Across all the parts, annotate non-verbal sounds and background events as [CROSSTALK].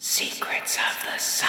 Secrets of the Sire.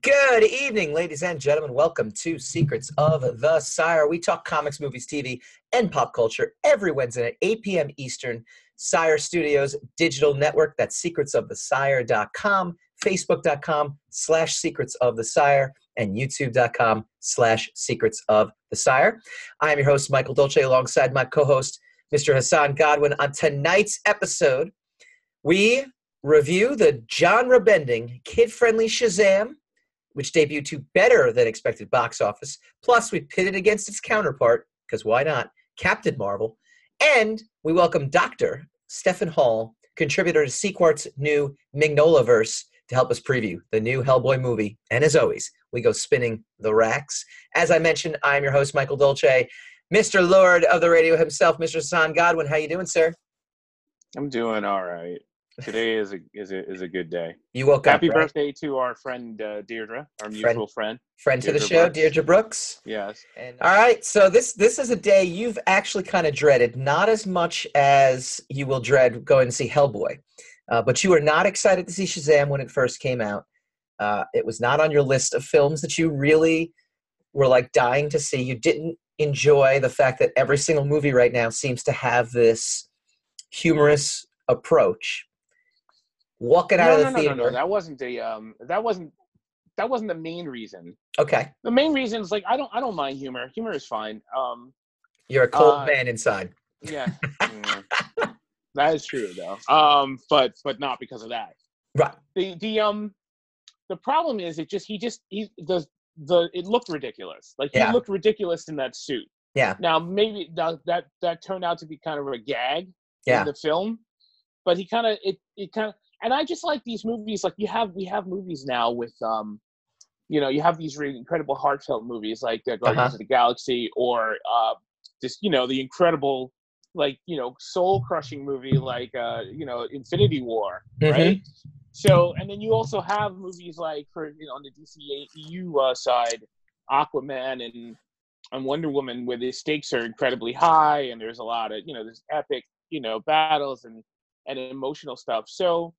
Good evening, ladies and gentlemen. Welcome to Secrets of the Sire. We talk comics, movies, TV, and pop culture every Wednesday at 8 p.m. Eastern. Sire Studios digital network. That's secretsofthesire.com, facebook.com slash secrets of the sire, and youtube.com slash secrets of the sire. I am your host, Michael Dolce, alongside my co-host, Mr. Hassan Godwin. On tonight's episode, we review the genre-bending, kid-friendly Shazam, which debuted to better than expected box office. Plus, we pit it against its counterpart, because why not? Captain Marvel. And we welcome Dr. Stephen Hall, contributor to Sequart's new Mignolaverse, to help us preview the new Hellboy movie. And as always, we go spinning the racks. As I mentioned, I'm your host, Michael Dolce. Mr. Lord of the radio himself, Mr. Hassan Godwin. How you doing, sir? I'm doing all right. Today is a is a is a good day. You woke Happy up, right? birthday to our friend uh, Deirdre, our mutual friend. Friend to the show, Brooks. Deirdre Brooks. Yes. And all right, so this this is a day you've actually kind of dreaded, not as much as you will dread going to see Hellboy, uh, but you were not excited to see Shazam when it first came out. Uh, it was not on your list of films that you really were like dying to see. You didn't enjoy the fact that every single movie right now seems to have this humorous approach. Walking out No, of the no, no, theater. no, no. That wasn't the um. That wasn't that wasn't the main reason. okay, The main reason is like I don't I don't mind humor. Humor is fine. Um. you're a cold Uh, man inside. Yeah. [LAUGHS] Mm. That is true though. Um. But but not because of that. Right. The the um. The problem is it just he just he the the it looked ridiculous. Like he looked ridiculous in that suit. Yeah. Now maybe that that that turned out to be kind of a gag Yeah. in the film, but he kind of it it kind of and I just like these movies. Like you have we have movies now with um, you know, you have these really incredible heartfelt movies like the Guardians Uh-huh. of the Galaxy or uh, just you know the incredible like you know soul crushing movie like uh you know Infinity War, Mhm. right? So and then you also have movies like for you know on the DCEU uh, side, Aquaman and and Wonder Woman where the stakes are incredibly high and there's a lot of you know there's epic you know battles and and emotional stuff. So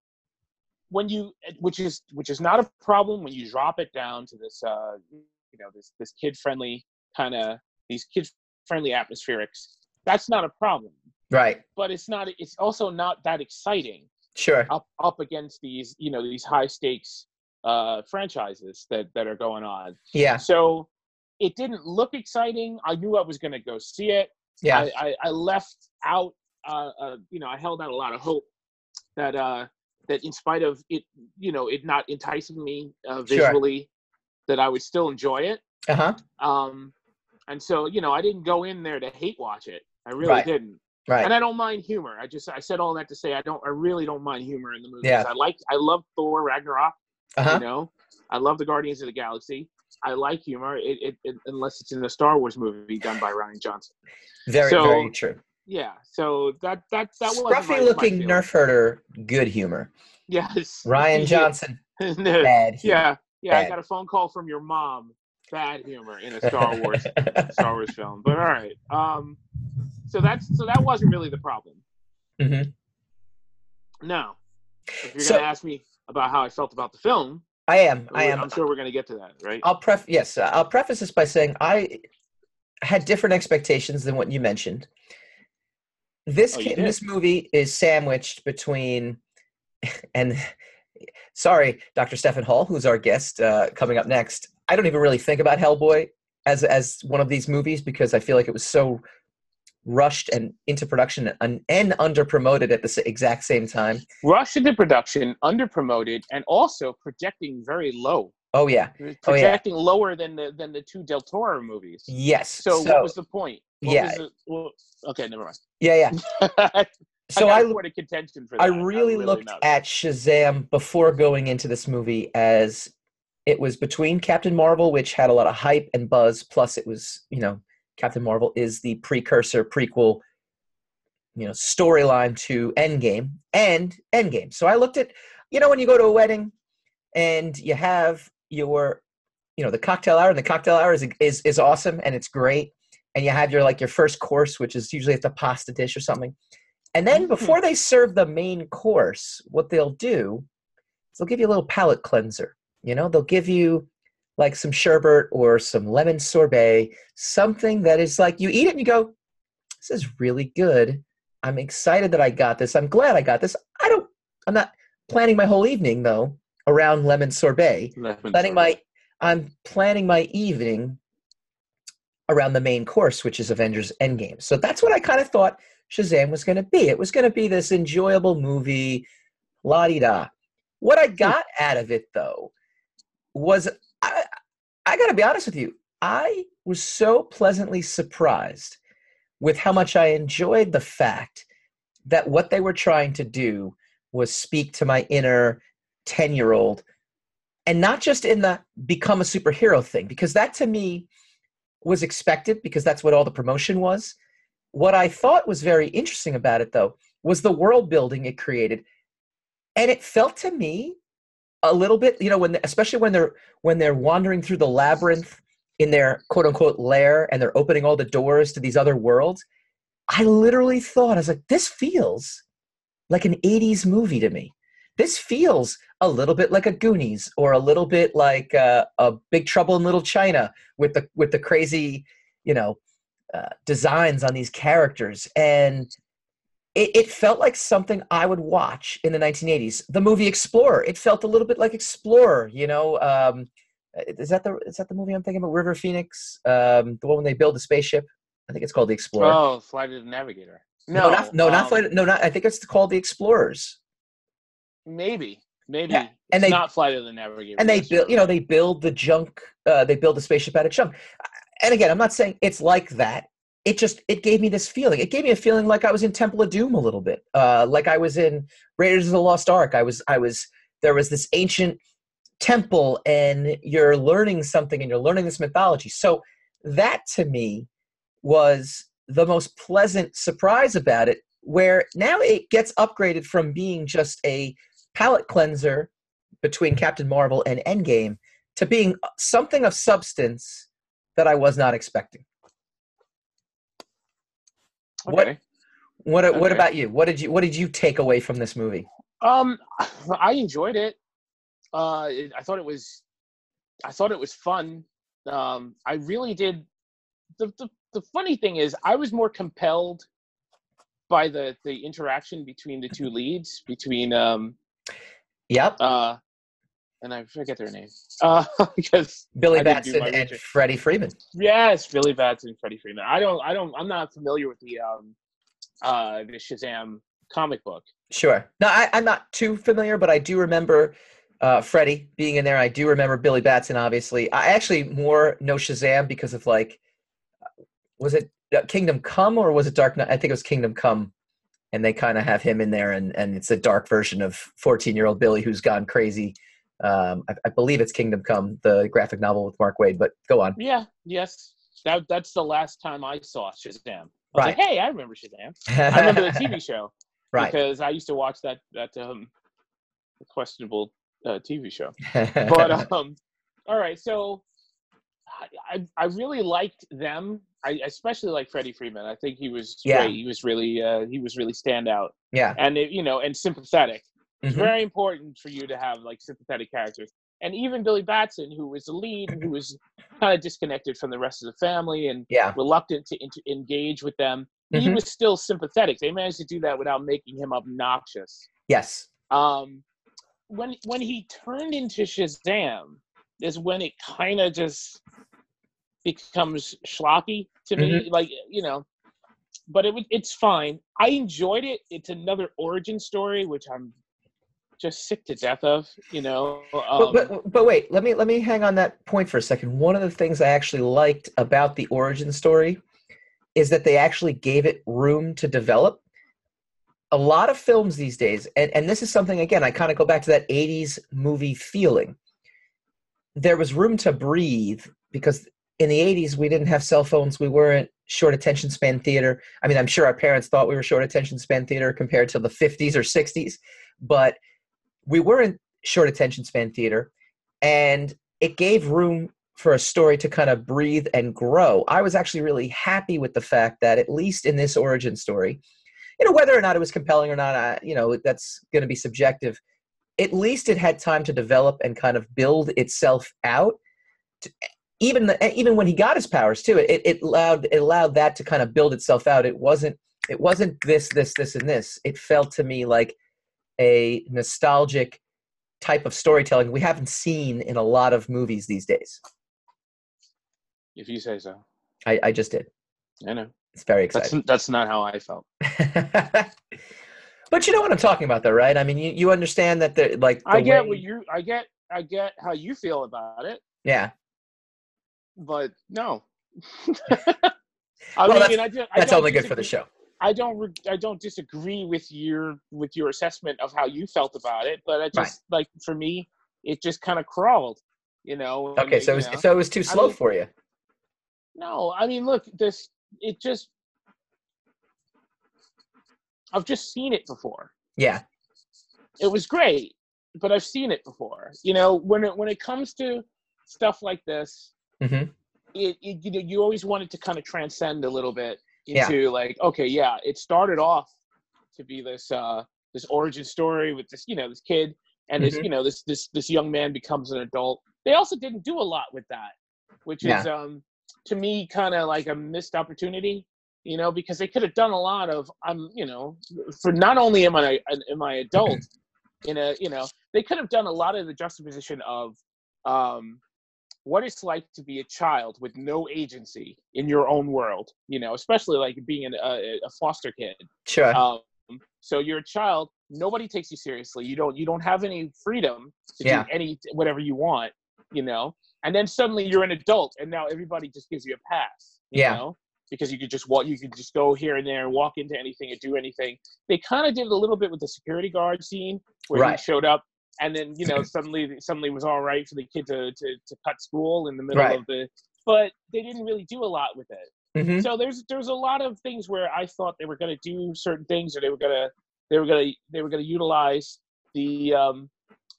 when you which is which is not a problem when you drop it down to this uh you know this this kid friendly kind of these kid friendly atmospherics that's not a problem Right. but it's not it's also not that exciting Sure. up up against these you know these high stakes uh franchises that that are going on Yeah. so it didn't look exciting i knew i was going to go see it Yeah. I, I, I left out uh, uh you know i held out a lot of hope that uh that in spite of it you know it not enticing me uh, Sure. visually that i would still enjoy it Uh huh. um and so you know i didn't go in there to hate watch it i really Right. didn't Right. and I don't mind humor. I just I said all that to say I don't I really don't mind humor in the movies. Yeah. I like I love Thor Ragnarok. Uh huh. You know, I love the Guardians of the Galaxy. I like humor, it, it, it, unless it's in a Star Wars movie done by Rian Johnson. Very, so- very true. Yeah, so that that that was Scruffy looking Nerf herder, good humor. Yes, Rian [LAUGHS] Johnson, [LAUGHS] bad humor. yeah, yeah. I got a phone call from your mom. Bad humor in a Star Wars [LAUGHS] Star Wars film. But all right. Um, so that's so that wasn't really the problem. Mhm. Now, if you're So- gonna ask me about how I felt about the film, I am. I am. I'm sure we're gonna get to that, right? I'll pref. Yes, uh, I'll preface this by saying I had different expectations than what you mentioned. This Oh, you this movie is sandwiched between, [LAUGHS] and sorry, Dr. Stephen Hall, who's our guest uh, coming up next. I don't even really think about Hellboy as as one of these movies because I feel like it was so rushed and into production and, and under promoted at the exact same time. Rushed into production, under promoted, and also projecting very low. Oh, oh yeah, Projecting lower than the than the two Del Toro movies. yes. So, what was the point? What yeah. the- well, okay, never mind. yeah, yeah. [LAUGHS] So I I, got a contention for that. I really looked not. at Shazam before going into this movie as it was between Captain Marvel, which had a lot of hype and buzz, plus it was, you know, Captain Marvel is the precursor, prequel, you know, storyline to Endgame and Endgame. So I looked at, you know, when you go to a wedding and you have your you know the cocktail hour and the cocktail hour is is is awesome and it's great and you have your like your first course which is usually at the pasta dish or something and then Mhm. before they serve the main course what they'll do is they'll give you a little palate cleanser you know they'll give you like some sherbet or some lemon sorbet something that is like you eat it and you go this is really good i'm excited that i got this i'm glad i got this i don't i'm not planning my whole evening though around lemon sorbet planning my I'm planning my evening around the main course, which is Avengers Endgame. So that's what I kind of thought Shazam was going to be. It was going to be this enjoyable movie, la di da. What I hmm. got out of it though was I, I got to be honest with you. I was so pleasantly surprised with how much I enjoyed the fact that what they were trying to do was speak to my inner 10 year old and not just in the become a superhero thing because that to me was expected because that's what all the promotion was what i thought was very interesting about it though was the world building it created and it felt to me a little bit you know when especially when they're when they're wandering through the labyrinth in their quote unquote lair and they're opening all the doors to these other worlds i literally thought i was like this feels like an 80s movie to me. This feels a little bit like a Goonies or a little bit like uh, a Big Trouble in Little China with the with the crazy, you know, uh, designs on these characters, and it, it felt like something I would watch in the 1980s. The movie Explorer, it felt a little bit like Explorer, you know. Um, is that the is that the movie I'm thinking about? River Phoenix, um, the one when they build the spaceship. I think it's called the Explorer. Oh, Flight of the Navigator. no, not, no, not um, Flight. No, not. I think it's called the Explorers. Maybe, maybe. Yeah, and It's they- not Flight of the Navigator. and they build you know they build the junk uh, they build the spaceship out of junk and again i'm not saying it's like that it just it gave me this feeling. It gave me a feeling like i was in temple of doom a little bit uh, like i was in raiders of the lost ark. I was i was there was this ancient temple and you're learning something and you're learning this mythology. So that to me was the most pleasant surprise about it where now it gets upgraded from being just a palate cleanser between Captain Marvel and Endgame to being something of substance that I was not expecting. What Okay. what what Okay. about you? What did you what did you take away from this movie? Um, [LAUGHS] I enjoyed it. Uh, it, I thought it was, I thought it was fun. Um, I really did. The, the the funny thing is, I was more compelled by the the interaction between the two leads, between um Yep, uh, and I forget their name. [LAUGHS] Uh, because Billy I Batson and research. Freddie Freeman. yes, Billy Batson, and Freddie Freeman. I don't, I don't, I'm not familiar with the um uh the Shazam comic book. Sure. No, I, I'm not too familiar, but I do remember uh, Freddie being in there. I do remember Billy Batson, obviously. I actually more know Shazam because of like, was it uh, Kingdom Come or was it Dark Knight? I think it was Kingdom Come, and they kind of have him in there, and and it's a dark version of 14 year old Billy who's gone crazy. Um, I, I believe it's Kingdom Come, the graphic novel with Mark Waid. But go on. Yeah, yes. That that's the last time I saw Shazam. I was Right. like, hey, I remember Shazam. I remember the TV [LAUGHS] show right. because I used to watch that that um questionable uh, TV show. [LAUGHS] But um, all right, so I, I I really liked them. I especially like Freddie Freeman. I think he was Yeah. great. He was really uh, he was really standout, yeah. and it, you know, and sympathetic. It's Mhm. very important for you to have like sympathetic characters. And even Billy Batson, who was the lead, who was kind of disconnected from the rest of the family and Yeah. reluctant to inter- engage with them, he Mhm. was still sympathetic. They managed to do that without making him obnoxious. Yes. Um, when when he turned into Shazam, is when it kind of just becomes schlocky to me. Mm-hmm. Like you know, but it was it's fine. I enjoyed it. It's another origin story, which I'm just sick to death of. You know, um, but, but but wait, let me let me hang on that point for a second. One of the things I actually liked about the origin story is that they actually gave it room to develop. A lot of films these days, and, and this is something again, I kind of go back to that 80s movie feeling. There was room to breathe because in the 80s we didn't have cell phones, we weren't short attention span theater. I mean, I'm sure our parents thought we were short attention span theater compared to the 50s or 60s, but we were in short attention span theater and it gave room for a story to kind of breathe and grow. I was actually really happy with the fact that at least in this origin story, you know, whether or not it was compelling or not, I, you know, that's going to be subjective. At least it had time to develop and kind of build itself out. To, even the, even when he got his powers too, it, it allowed it allowed that to kind of build itself out. It wasn't it wasn't this this this and this. It felt to me like a nostalgic type of storytelling we haven't seen in a lot of movies these days. If you say so. I, I just did. I know. It's very That's exciting. that's not how I felt. [LAUGHS] but you know what I'm talking about, though, right? I mean, you, you understand that the like. The I get way- what you I get I get how you feel about it, Yeah, but no. [LAUGHS] Well, mean, that's- I just, I that's only good for the show. I don't re- I don't disagree with your with your assessment of how you felt about it, but I just Right. like for me, it just kind of crawled, you know. and, Okay, so it was, know. so it was too slow mean- for you. No, I mean, look, this it just I've just seen it before. Yeah, It was great, but I've seen it before. You know, when it when it comes to stuff like this, Mhm. it, it you know you always want it to kind of transcend a little bit Yeah. into like, okay, yeah, it started off to be this uh this origin story with this you know this kid and this Mhm. you know this this this young man becomes an adult. They also didn't do a lot with that, which is um to me kind of like a missed opportunity you know because they could have done a lot of i'm you know for not only am i am i adult in a you know they could have done a lot of the juxtaposition of um what it's like to be a child with no agency in your own world you know especially like being an, a, a foster kid sure. um so you're a child nobody takes you seriously you don't you don't have any freedom to Yeah. do any whatever you want you know and then suddenly you're an adult and now everybody just gives you a pass you Yeah. know because you could just walk you could just go here and there and walk into anything and do anything they kind of did it a little bit with the security guard scene where Right. he showed up and then you know suddenly suddenly it was all right for the kid to to, to cut school in the middle Right. of the but they didn't really do a lot with it hmm so there's there's a lot of things where I thought they were going to do certain things, or they were gonna they were gonna they were gonna utilize the um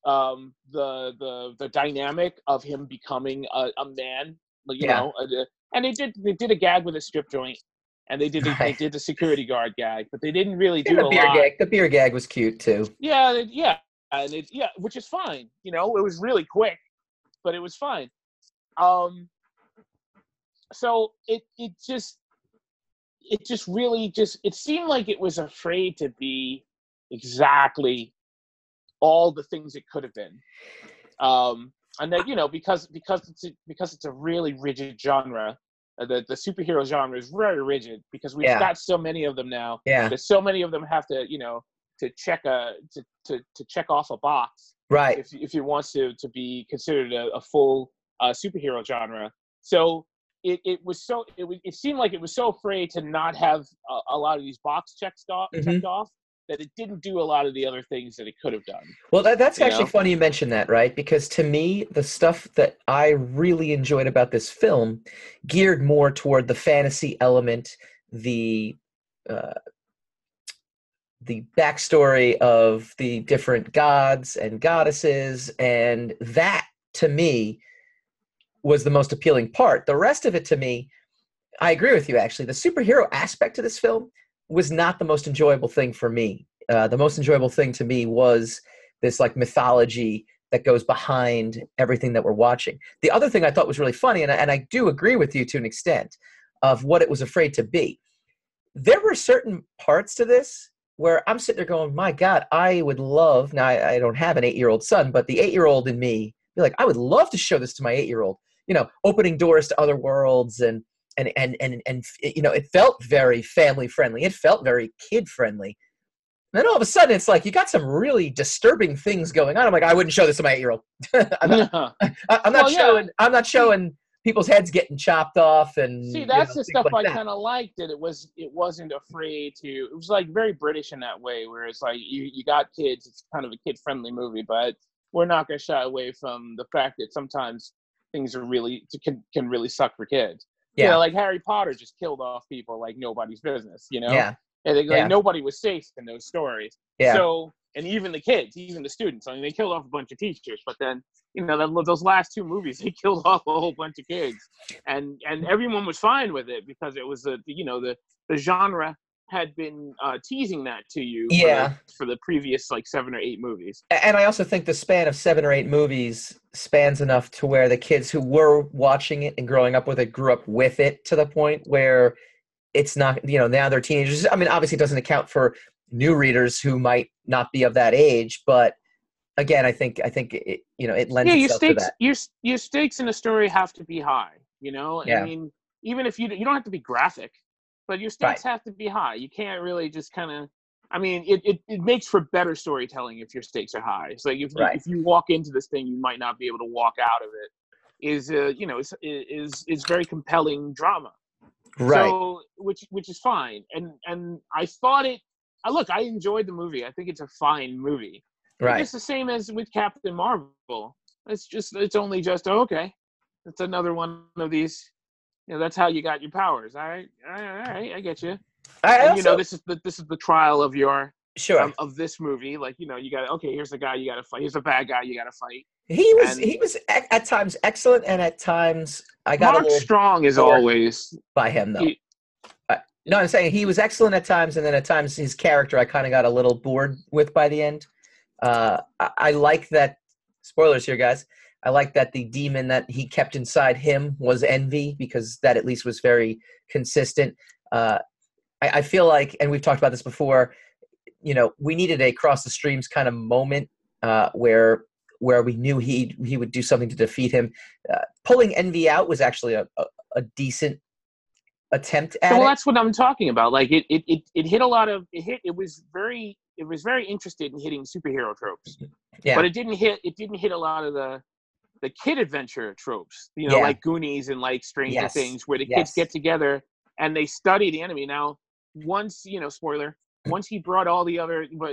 um the the the dynamic of him becoming a, a man, you Yeah. know, a- and they did they did a gag with a strip joint, and they did the, they did the security guard gag, but they didn't really do And the a beer lot. gag. The beer gag was cute too. Yeah, yeah, and it, yeah, which is fine. You know, it was really quick, but it was fine. Um, so it it just it just really just it seemed like it was afraid to be exactly all the things it could have been. Um, and that you know because because it's a, because it's a really rigid genre. uh, The the superhero genre is very rigid because we've Yeah. got so many of them now Yeah. that so many of them have to you know to check a to, to, to check off a box Right. if if it wants to to be considered a, a full uh, superhero genre. So it, it was so it, was- it seemed like it was so afraid to not have a, a lot of these box checks off, Mhm. checked off that it didn't do a lot of the other things that it could have done. Well, that, that's You actually know? funny you mention that, right? Because to me, the stuff that I really enjoyed about this film geared more toward the fantasy element, the uh, the backstory of the different gods and goddesses, and that to me was the most appealing part. The rest of it to me, I agree with you. Actually, the superhero aspect of this film was not the most enjoyable thing for me. Uh, the most enjoyable thing to me was this like mythology that goes behind everything that we're watching. The other thing I thought was really funny, and I, and I do agree with you to an extent, of what it was afraid to be. There were certain parts to this where I'm sitting there going, "My God, I would love." Now I, I don't have an eight-year-old son, but the eight-year-old in me, be like, I would love to show this to my eight-year-old. You know, opening doors to other worlds and and and and and you know, it felt very family friendly. It felt very kid friendly. And Then all of a sudden, it's like you got some really disturbing things going on. I'm like, I wouldn't show this to my eight-year-old. [LAUGHS] I'm not, [LAUGHS] I'm not Well, yeah. showing. I'm not showing people's heads getting chopped off and See, you that's know, the stuff like I kind of liked. That it was it wasn't afraid to. It was like very British in that way, where it's like you you got kids. It's kind of a kid friendly movie, but we're not going to shy away from the fact that sometimes things are really can can really suck for kids. You Yeah. know, like Harry Potter just killed off people like nobody's business. You know. Yeah, and they, like, Yeah. nobody was safe in those stories. Yeah. So, and even the kids, even the students. I mean, they killed off a bunch of teachers, but then you know that, those last two movies, [LAUGHS] they killed off a whole bunch of kids, and and everyone was fine with it because it was a you know the the genre had been uh, teasing that to you. for the- Yeah. For the, previous like seven or eight movies. And I also think the span of seven or eight movies spans enough to where the kids who were watching it and growing up with it grew up with it to the point where it's not, you know, now they're teenagers. I mean, obviously, it doesn't account for new readers who might not be of that age, but again, I think, I think it, you know, it lends yeah, your itself to stakes your your stakes in a story have to be high. You know, Yeah. I mean, even if you you don't have to be graphic, but your stakes have to be high. You can't really just kind of. I mean, it, it, it makes for better storytelling if your stakes are high. so like if you, Right. if you walk into this thing, you might not be able to walk out of it. Is uh, you know is is is very compelling drama. Right. So which which is fine. And and I thought it. I look, I enjoyed the movie. I think it's a fine movie. right. It's the same as with Captain Marvel. It's just it's only just oh, okay. It's another one of these. You know, that's how you got your powers. All right, all right, all right I get you. I And, also, you know, this is the this is the trial of your sure. um, of this movie. Like you know, you got okay. Here's the guy you got to fight. Here's the bad guy you got to fight. he was, and- he was at, at times excellent and at times I got Mark a little Strong is always by him though. he- No, I'm saying he was excellent at times, and then at times his character I kind of got a little bored with by the end. Uh, I, I like that. Spoilers here, guys. I like that the demon that he kept inside him was envy because that at least was very consistent. Uh, I, I feel like, and we've talked about this before. You know, we needed a cross the streams kind of moment uh, where where we knew he he would do something to defeat him. Uh, pulling envy out was actually a, a, a decent attempt at well it. that's what i'm talking about like it, it it it hit a lot of it hit it was very it was very interested in hitting superhero tropes Yeah. but it didn't hit it didn't hit a lot of the the kid adventure tropes you know Yeah. like goonies and like stranger Yes. things where the Yes. kids get together and they study the enemy now once you know spoiler once he brought all the other but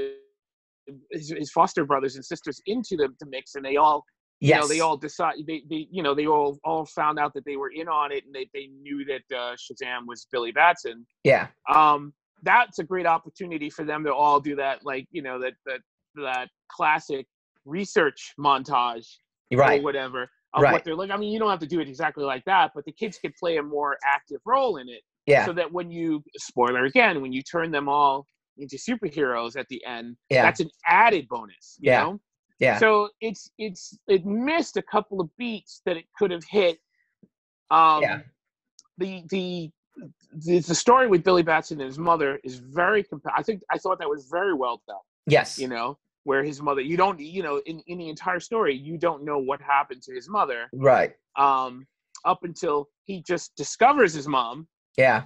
his, his foster brothers and sisters into the, the mix and they all you know they all decide they, they you know they all all found out that they were in on it and they, they knew that uh, shazam was billy batson yeah. um that's a great opportunity for them to all do that like you know that that that classic research montage right. or whatever of Right. what they're like i mean you don't have to do it exactly like that but the kids could play a more active role in it Yeah. so that when you spoiler again when you turn them all into superheroes at the end Yeah. that's an added bonus you Yeah. know Yeah. so it's it's it missed a couple of beats that it could have hit. Um, Yeah. The the the the story with Billy Batson and his mother is very compa- I think I thought that was very well done. yes. You know, where his mother you don't you know in in the entire story you don't know what happened to his mother Right. um up until he just discovers his mom Yeah.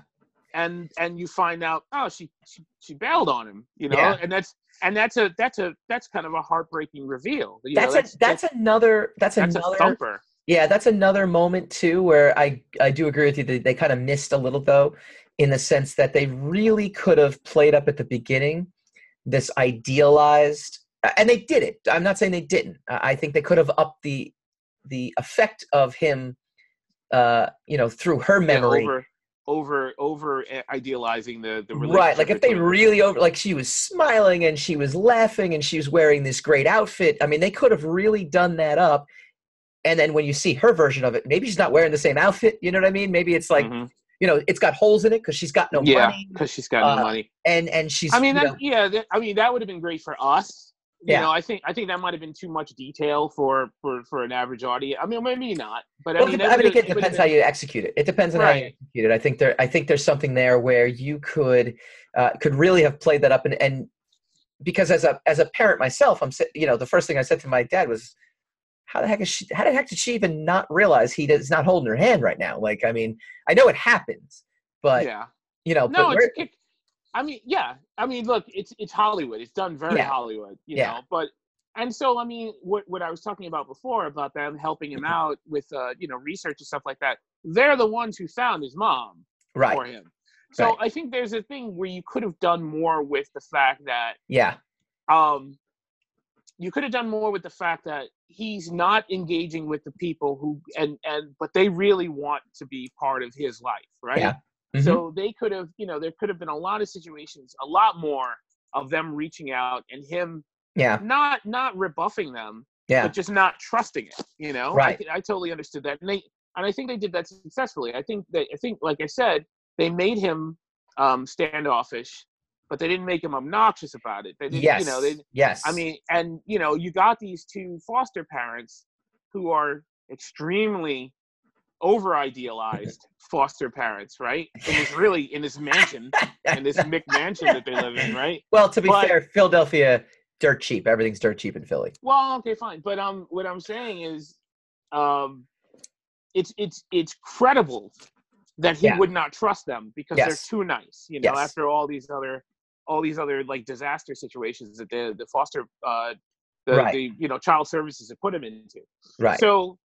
And and you find out oh she she, she bailed on him you know? Yeah. and that's and that's a that's a that's kind of a heartbreaking reveal you know, That's a, that's another that's, that's another thumper. Yeah that's another moment too where I I do agree with you that they kind of missed a little though in the sense that they really could have played up at the beginning this idealized and they did it. I'm not saying they didn't. I think they could have upped the the effect of him uh you know through her Yeah, memory over over over uh, idealizing the the right like if they really over like she was smiling and she was laughing and she was wearing this great outfit i mean they could have really done that up and then when you see her version of it maybe she's not wearing the same outfit you know what i mean? Maybe it's like Mhm. you know it's got holes in it because she's got no yeah money because she's got Uh, no money. and and she's i mean that know, yeah that, i mean that would have been great for us Yeah. know i think i think that might have been too much detail for for for an average audience i mean maybe not but well, i mean, I mean it depends how you execute it. It depends on how you execute it. I think there, I think there's something there where you could, uh, could really have played that up, and, and because as a as a parent myself, I'm, you know, the first thing I said to my dad was, "How the heck is she? How the heck did she even not realize he is not holding her hand right now?" Like, I mean, I know it happens, but yeah you know, no but it's we're- a kick i mean yeah i mean look it's it's hollywood it's done very Yeah. hollywood you Yeah. know but and so i mean what what i was talking about before about them helping him out with uh you know research and stuff like that they're the ones who found his mom right, for him so Right. i think there's a thing where you could have done more with the fact that yeah, um you could have done more with the fact that he's not engaging with the people who and and but they really want to be part of his life right Yeah. Mhm. So they could have, you know, there could have been a lot of situations, a lot more of them reaching out and him yeah, not not rebuffing them, yeah, but just not trusting it. You know, Right. I, I totally understood that, and they and I think they did that successfully. I think that I think, like I said, they made him um, standoffish, but they didn't make him obnoxious about it. They didn't, yes, you know, they. yes. I mean, and you know, you got these two foster parents who are extremely over idealized foster parents, right? In this really in this mansion, in this McMansion that they live in, right? well, to be but- fair, Philadelphia dirt cheap. Everything's dirt cheap in Philly. Well, okay, fine, but um, what I'm saying is, um, it's it's it's credible that he Yeah. would not trust them because Yes. they're too nice, you know. Yes. After all these other, all these other like disaster situations that the the foster, uh, the, Right. the you know child services have put him into, Right, so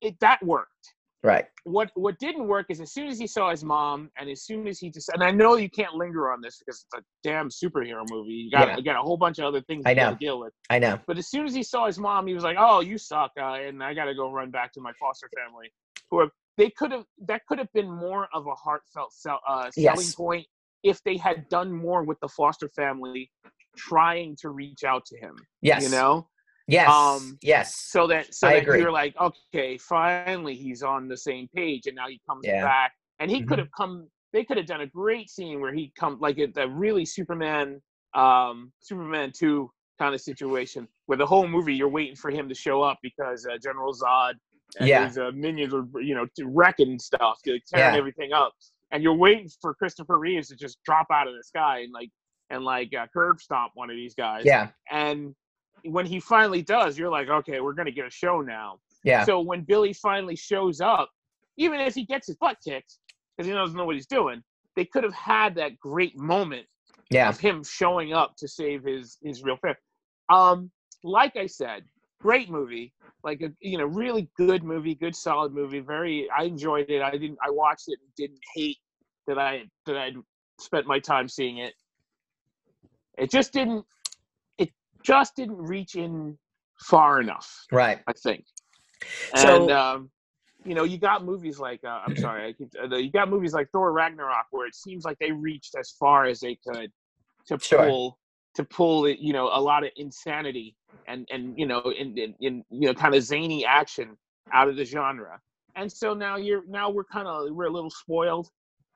it that worked. Right. What what didn't work is as soon as he saw his mom, and as soon as he just, and I know you can't linger on this because it's a damn superhero movie. You got Yeah. you got a whole bunch of other things I know. to deal with. I know. But as soon as he saw his mom, he was like, "Oh, you suck," uh, and I got to go run back to my foster family. Who are, they could have that could have been more of a heartfelt sell, uh, selling Yes. point if they had done more with the foster family, trying to reach out to him. Yes. You know, Yes. um, yes. so that so I that agree. you're like, okay, finally he's on the same page, and now he comes Yeah. back, and he Mhm. could have come. They could have done a great scene where he come like a, a really Superman, um, Superman two kind of situation, where the whole movie you're waiting for him to show up because uh, General Zod and Yeah. his uh, minions are you know wrecking stuff, like, tearing Yeah. everything up, and you're waiting for Christopher Reeves to just drop out of the sky and like and like uh, curb stomp one of these guys, yeah. and when he finally does, you're like, okay, we're gonna get a show now. Yeah. So when Billy finally shows up, even if he gets his butt kicked because he doesn't know what he's doing, they could have had that great moment Yeah. of him showing up to save his his real family. Um, like I said, great movie, like a you know really good movie, good solid movie. Very, I enjoyed it. I didn't, I watched it and didn't hate that I that I'd spent my time seeing it. It just didn't, just didn't reach in far enough. Right. I think. So- and um, you know, you got movies like uh, I'm sorry, I keep, uh, you got movies like Thor Ragnarok where it seems like they reached as far as they could to Sure. pull to pull you know, a lot of insanity and and you know, in, in, in you know, kind of zany action out of the genre. And so now you're now we're kind of we're a little spoiled,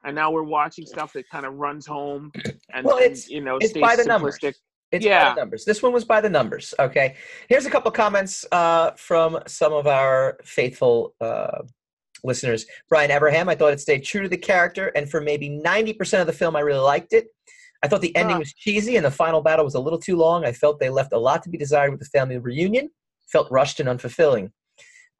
and now we're watching stuff that kind of runs home and, Well, and, you know it's stays by the numbers. It's by Yeah. the numbers. This one was by the numbers. Okay. Here's a couple comments uh, from some of our faithful uh, listeners. Brian Abraham, I thought it stayed true to the character, and for maybe 90% of the film, I really liked it. I thought the ending was cheesy, and the final battle was a little too long. I felt they left a lot to be desired with the family reunion. Felt rushed and unfulfilling.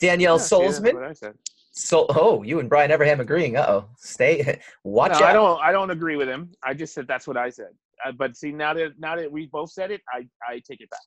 Danielle Yeah, Solzman. said. Sol- oh, you and Brian Everham agreeing. Uh oh. Stay. [LAUGHS] Watch no, out. I don't. I don't agree with him. I just said that's what I said. Uh, but see, now that now that we both said it, I I take it back.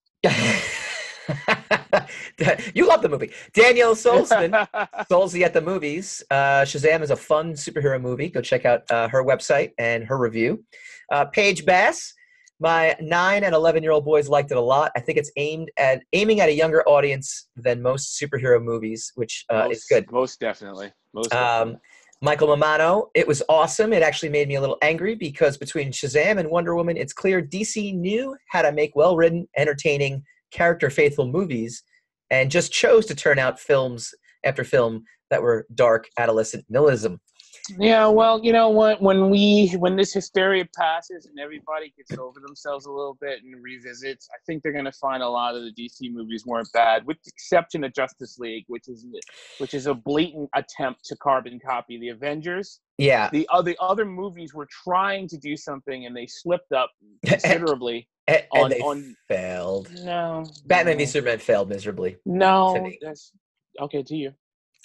[LAUGHS] you love the movie. Danielle Solzman. Solzy [LAUGHS] at the Movies. Uh, Shazam is a fun superhero movie. Go check out uh, her website and her review. Uh, Paige Bass, my nine and 11 year old boys liked it a lot. I think it's aimed at aiming at a younger audience than most superhero movies, which uh, is good. Most definitely. Most Um, definitely. Michael Mamano, it was awesome. It actually made me a little angry because between Shazam and Wonder Woman, it's clear DC knew how to make well written, entertaining, character faithful movies and just chose to turn out films after film that were dark adolescent nihilism. Yeah, well, you know what? When we when this hysteria passes and everybody gets over themselves a little bit and revisits, I think they're gonna find a lot of the DC movies weren't bad, with the exception of Justice League, which is which is a blatant attempt to carbon copy the Avengers. Yeah. The other other movies were trying to do something and they slipped up [LAUGHS] considerably. And, and On- they on- failed. no, Batman v no, Superman failed miserably No, to me. that's okay to you.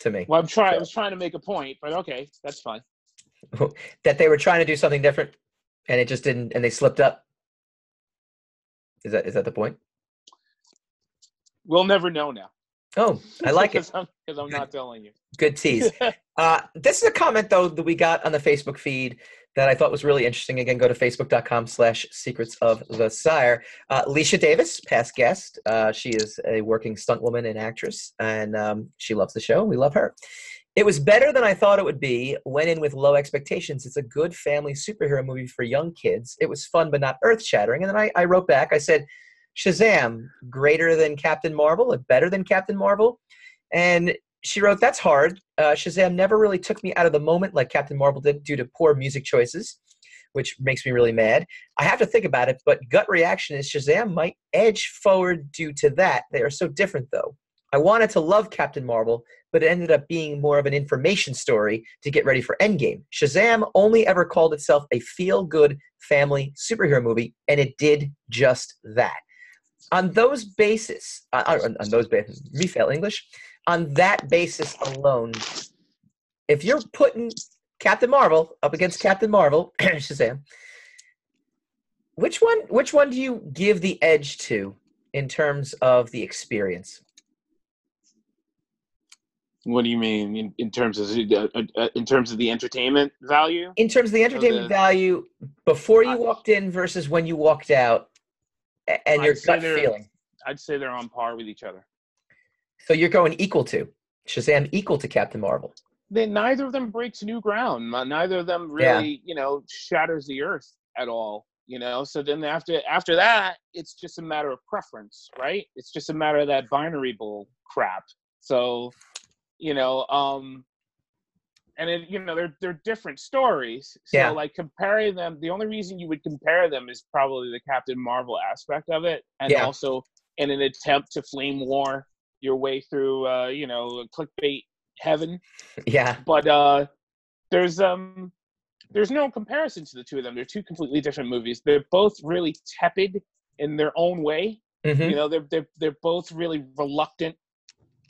To me. Well, I'm trying. I was trying to make a point, but okay, that's fine. [LAUGHS] That they were trying to do something different and it just didn't and they slipped up. Is that is that the point? We'll never know now. Oh, I like it. [LAUGHS] because I'm not telling you. Good tease. [LAUGHS] Uh, this is a comment though that we got on the Facebook feed that I thought was really interesting. Again, go to facebook.com slash secrets of the sire. Uh, Alicia Davis, past guest. Uh, she is a working stunt woman and actress, and um, she loves the show. We love her. It was better than I thought it would be. Went in with low expectations. It's a good family superhero movie for young kids. It was fun, but not earth shattering. And then I, I wrote back, I said, Shazam, greater than Captain Marvel, better than Captain Marvel. And she wrote, That's hard. Uh, Shazam never really took me out of the moment like Captain Marvel did due to poor music choices, which makes me really mad. I have to think about it, but gut reaction is Shazam might edge forward due to that. They are so different, though. I wanted to love Captain Marvel, but it ended up being more of an information story to get ready for Endgame. Shazam only ever called itself a feel good family superhero movie, and it did just that. On those basis, uh, on, on those basis, me fail English. On that basis alone, if you're putting Captain Marvel up against Captain Marvel, [CLEARS THROAT] Shazam, which one? Which one do you give the edge to in terms of the experience? What do you mean in, in terms of uh, uh, in terms of the entertainment value? In terms of the entertainment the- value, before you I- walked in versus when you walked out, and your I'd say gut feeling. I'd say they're on par with each other. So you're going equal to Shazam, equal to Captain Marvel. Then neither of them breaks new ground. Neither of them Yeah. really, you know, shatters the earth at all. You know, so then after after that, it's just a matter of preference, right? It's just a matter of that binary bull crap. So, you know, um, and it, you know, they're they're different stories. So Yeah. like comparing them, the only reason you would compare them is probably the Captain Marvel aspect of it, and Yeah. also in an attempt to flame war your way through, uh, you know, clickbait heaven. Yeah, but uh there's um there's no comparison to the two of them. They're two completely different movies. They're both really tepid in their own way. Hmm you know they're they're, they're both really reluctant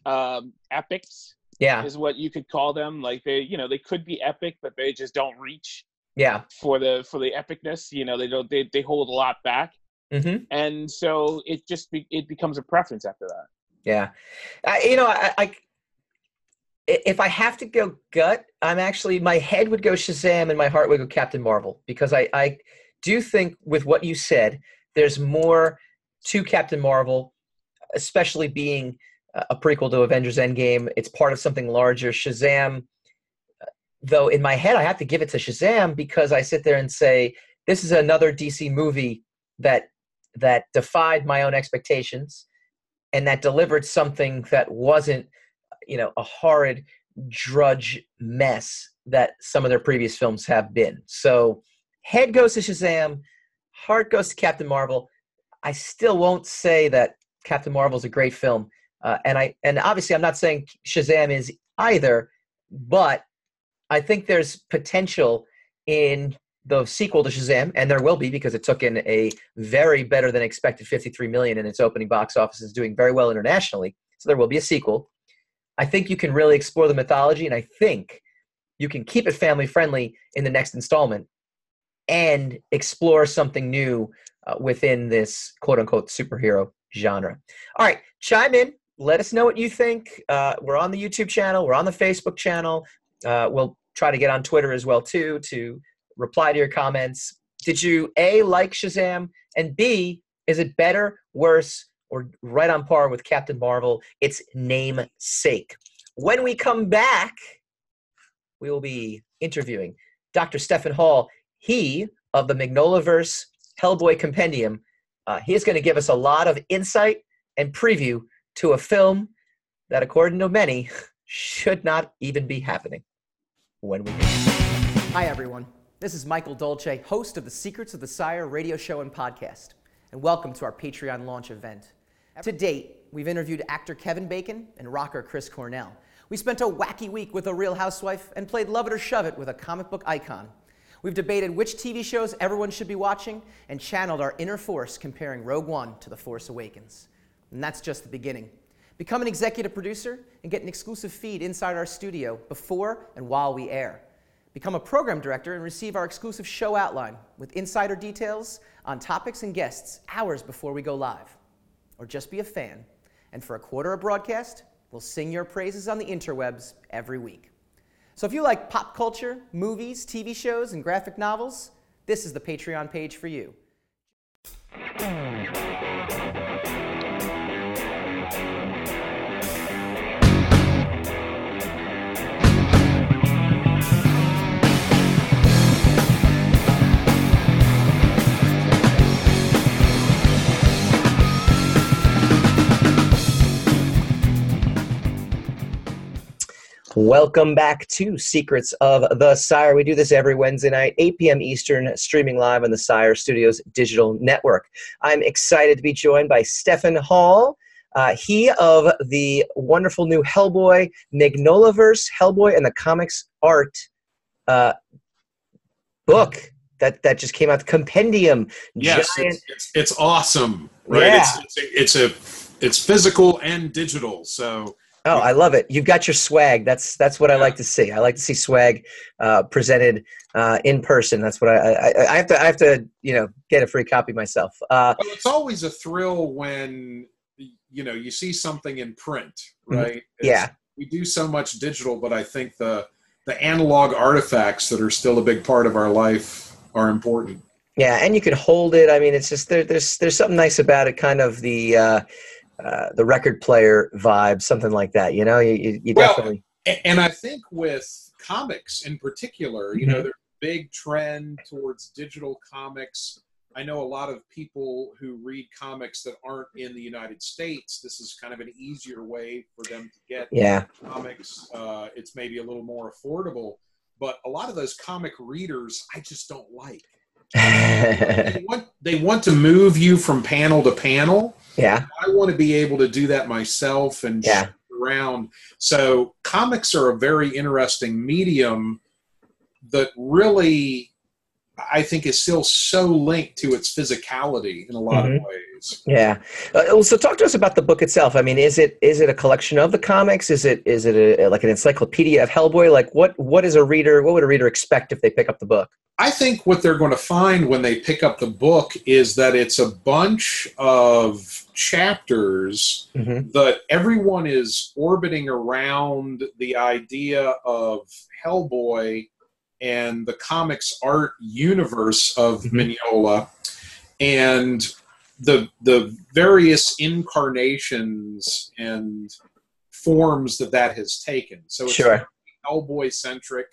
um epics yeah, is what you could call them. Like they you know they could be epic but they just don't reach yeah. for the for the epicness. You know they don't they, they hold a lot back. Hmm and so it just be, it becomes a preference after that Yeah, I, you know, I, I if I have to go gut, I'm actually my head would go Shazam and my heart would go Captain Marvel because I I do think with what you said, there's more to Captain Marvel, especially being a prequel to Avengers Endgame. It's part of something larger. Shazam, though, in my head, I have to give it to Shazam because I sit there and say this is another DC movie that that defied my own expectations and that delivered something that wasn't you know a horrid drudge mess that some of their previous films have been. So head goes to shazam heart goes to captain marvel. I still won't say that captain marvel is a great film uh, and i and obviously i'm not saying shazam is either but i think there's potential in the sequel to Shazam, and there will be because it took in a very better than expected 53 million in its opening box office, is doing very well internationally. So there will be a sequel. I think you can really explore the mythology, and I think you can keep it family friendly in the next installment and explore something new uh, within this quote unquote superhero genre. All right, chime in. Let us know what you think. Uh, we're on the YouTube channel. We're on the Facebook channel. Uh, we'll try to get on Twitter as well too to reply to your comments. Did you A, like Shazam? And B, is it better, worse, or right on par with Captain Marvel, its namesake? When we come back, we will be interviewing Dr. Stephen Hall, he of the Mignolaverse Hellboy Compendium. Uh, he is going to give us a lot of insight and preview to a film that, according to many, [LAUGHS] should not even be happening when we Hi, everyone. This is Michael Dolce, host of the Secrets of the Sire radio show and podcast, and welcome to our Patreon launch event. To date, we've interviewed actor Kevin Bacon and rocker Chris Cornell. We spent a wacky week with a real housewife and played Love It or Shove It with a comic book icon. We've debated which TV shows everyone should be watching and channeled our inner force comparing Rogue One to The Force Awakens. And that's just the beginning. Become an executive producer and get an exclusive feed inside our studio before and while we air. Become a program director and receive our exclusive show outline with insider details on topics and guests hours before we go live. Or just be a fan, and for a quarter of a broadcast, we'll sing your praises on the interwebs every week. So if you like pop culture, movies, TV shows, and graphic novels, this is the Patreon page for you. Welcome back to Secrets of the Sire. We do this every Wednesday night, 8 p.m. Eastern, streaming live on the Sire Studios digital network. I'm excited to be joined by Stefan Hall. Uh, he of the wonderful new Hellboy, Mignolaverse, Hellboy, and the comics art uh, book that, that just came out, the Compendium. Yes, Giant- it's, it's, it's awesome, right? Yeah. It's, it's, a, it's a it's physical and digital. So Oh, I love it. You've got your swag. That's that's what I like to see. I like to see swag uh, presented uh, in person. That's what I, I I have to I have to you know get a free copy myself. Uh, well, it's always a thrill when you know you see something in print, Mhm. right? It's- yeah, we do so much digital, but I think the the analog artifacts that are still a big part of our life are important. yeah, and you can hold it. I mean, it's just there, there's there's something nice about it. Kind of the uh, uh, the record player vibe, something like that. You know, you you, Well, definitely And I think with comics in particular, you know, Mhm. there's a big trend towards digital comics. I know a lot of people who read comics that aren't in the United States. This is kind of an easier way for them to get yeah comics. Uh, it's maybe a little more affordable, but a lot of those comic readers, I just don't like. [LAUGHS] They want, they want to move you from panel to panel. Yeah I want to be able to do that myself and Yeah. around. So comics are a very interesting medium that really I think is still so linked to its physicality in a lot Mhm. of ways. Yeah. Uh, so talk to us about the book itself. I mean, is it is it a collection of the comics? Is it is it a, like an encyclopedia of Hellboy? Like what what is a reader? What would a reader expect if they pick up the book? I think what they're going to find when they pick up the book is that it's a bunch of chapters Mm-hmm. that everyone is orbiting around the idea of Hellboy and the comics art universe of Mhm. Mignola and the the various incarnations and forms that that has taken. So it's Sure. Hellboy centric,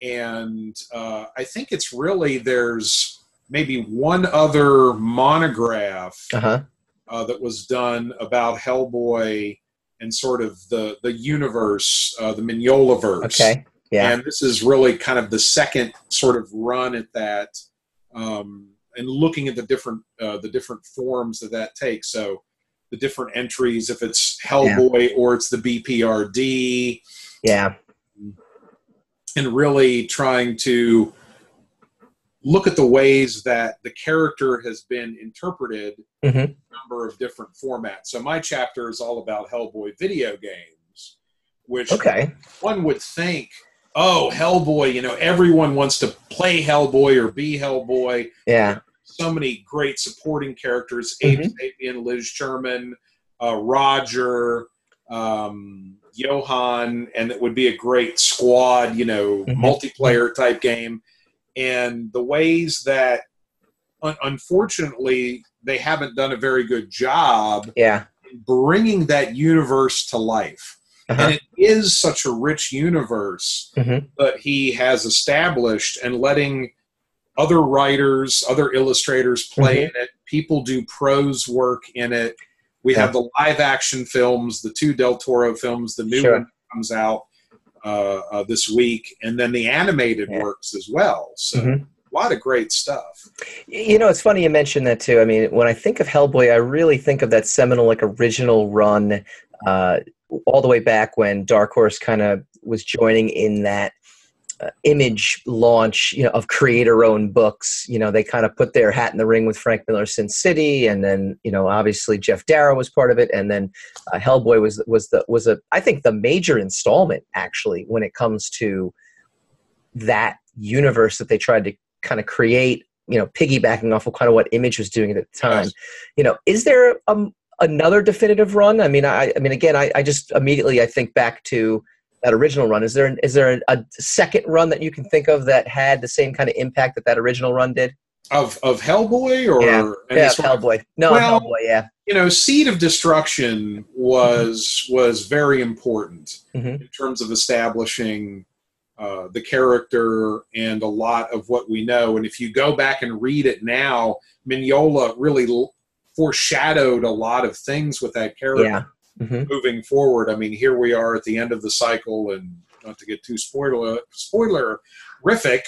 and uh, I think it's really there's maybe one other monograph Uh huh. uh, that was done about Hellboy and sort of the the universe, uh, the Mignolaverse. Okay. Yeah. And this is really kind of the second sort of run at that, um, and looking at the different uh, the different forms that that takes. So the different entries, if it's Hellboy or it's the BPRD, Yeah. and really trying to look at the ways that the character has been interpreted Mhm. in a number of different formats. So my chapter is all about Hellboy video games, which Okay. one would think, oh, Hellboy, you know, everyone wants to play Hellboy or be Hellboy. Yeah. So many great supporting characters: Mhm. Abe Sapien, Liz Sherman, uh, Roger, um, Johann, and it would be a great squad, you know, Mhm. multiplayer type game. And the ways that, un- unfortunately, they haven't done a very good job Yeah. bringing that universe to life. Uh-huh. And it is such a rich universe Mhm. that he has established and letting other writers, other illustrators play Mm-hmm. in it. People do prose work in it. We have the live action films, the two Del Toro films, the new Sure. one comes out uh, uh, this week, and then the animated Yeah. works as well. So Mhm. a lot of great stuff. You know, it's funny you mentioned that too. I mean, when I think of Hellboy, I really think of that seminal, like original run, uh, all the way back when Dark Horse kind of was joining in that uh, image launch, you know, of creator-owned books. You know, they kind of put their hat in the ring with Frank Miller's Sin City, and then you know, obviously Geof Darrow was part of it, and then uh, Hellboy was was the was a I think the major installment actually when it comes to that universe that they tried to kind of create you know piggybacking off of kind of what image was doing at the time Yes. you know is there um, another definitive run i mean i i mean again I, I just immediately i think back to that original run is there is there a, second run that you can think of that had the same kind of impact that that original run did Of of Hellboy or Yeah. yeah of- hellboy no Well- hellboy yeah you know, Seed of Destruction was was very important Mhm. in terms of establishing uh, the character and a lot of what we know. And if you go back and read it now, Mignola really l- foreshadowed a lot of things with that character yeah hmm moving forward. I mean, here we are at the end of the cycle, and not to get too spoiler spoilerific,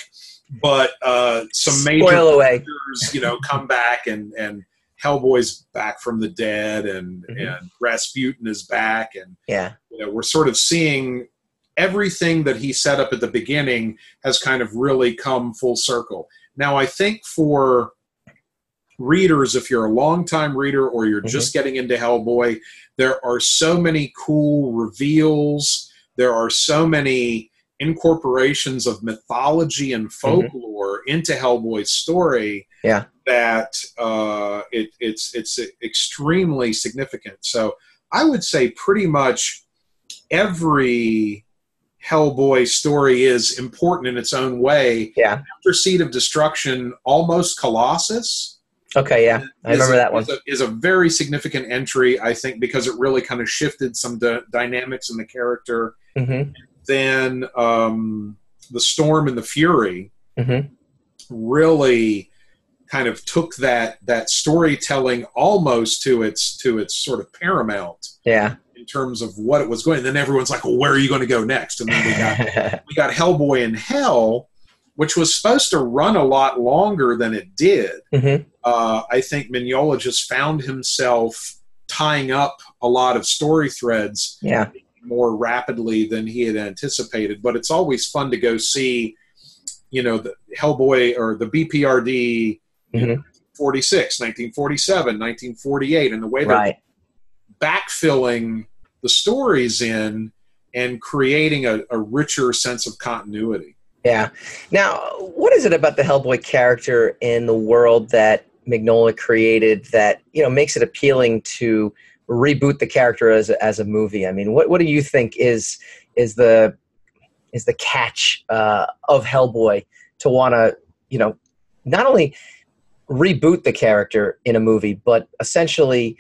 but uh, some major characters, you know, come back and and Hellboy's back from the dead, and Mhm. and Rasputin is back, and Yeah. you know, we're sort of seeing everything that he set up at the beginning has kind of really come full circle. Now, I think for readers, if you're a longtime reader or you're just getting into Hellboy, there are so many cool reveals. There are so many incorporations of mythology and folklore into Hellboy's story Yeah. that uh, it, it's it's extremely significant. So I would say pretty much every Hellboy story is important in its own way. Yeah. After Seed of Destruction, almost Colossus. Okay. Yeah. I is remember that one. Is a, is a very significant entry, I think, because it really kind of shifted some d- dynamics in the character. Mm-hmm. Then um, the Storm and the Fury Mhm. really kind of took that that storytelling almost to its to its sort of paramount Yeah. in terms of what it was going. And then everyone's like, "Well, where are you going to go next?" And then we got [LAUGHS] we got Hellboy in Hell, which was supposed to run a lot longer than it did. Mhm. Uh, I think Mignola just found himself tying up a lot of story threads yeah. more rapidly than he had anticipated. But it's always fun to go see, you know, the Hellboy or the BPRD. Mhm. 46, 1947, 1948, and the way they're Right. backfilling the stories in and creating a, a richer sense of continuity. Yeah. Now, what is it about the Hellboy character in the world that Mignola created that you know makes it appealing to reboot the character as a, as a movie? I mean, what what do you think is is the is the catch uh, of Hellboy to want to you know not only reboot the character in a movie, but essentially,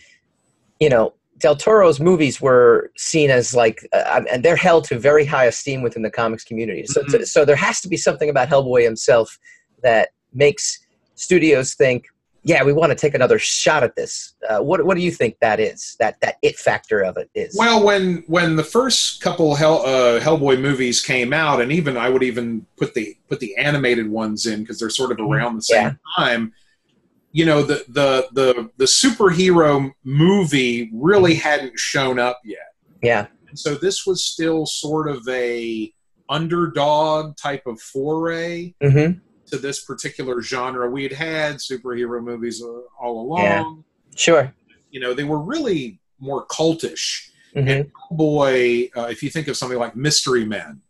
you know, Del Toro's movies were seen as like, uh, and they're held to very high esteem within the comics community. So, Mhm. so there has to be something about Hellboy himself that makes studios think, yeah, we want to take another shot at this. Uh, what What do you think that is? That that it factor of it is? Well, when when the first couple Hell, uh, Hellboy movies came out, and even I would even put the put the animated ones in because they're sort of around the same Yeah. time. You know, the the the the superhero movie really hadn't shown up yet. yeah, And so this was still sort of a underdog type of foray hmm to this particular genre. We had had superhero movies uh, all along. Yeah. sure. You know, they were really more cultish. hmm And Boy, uh, if you think of something like Mystery Men,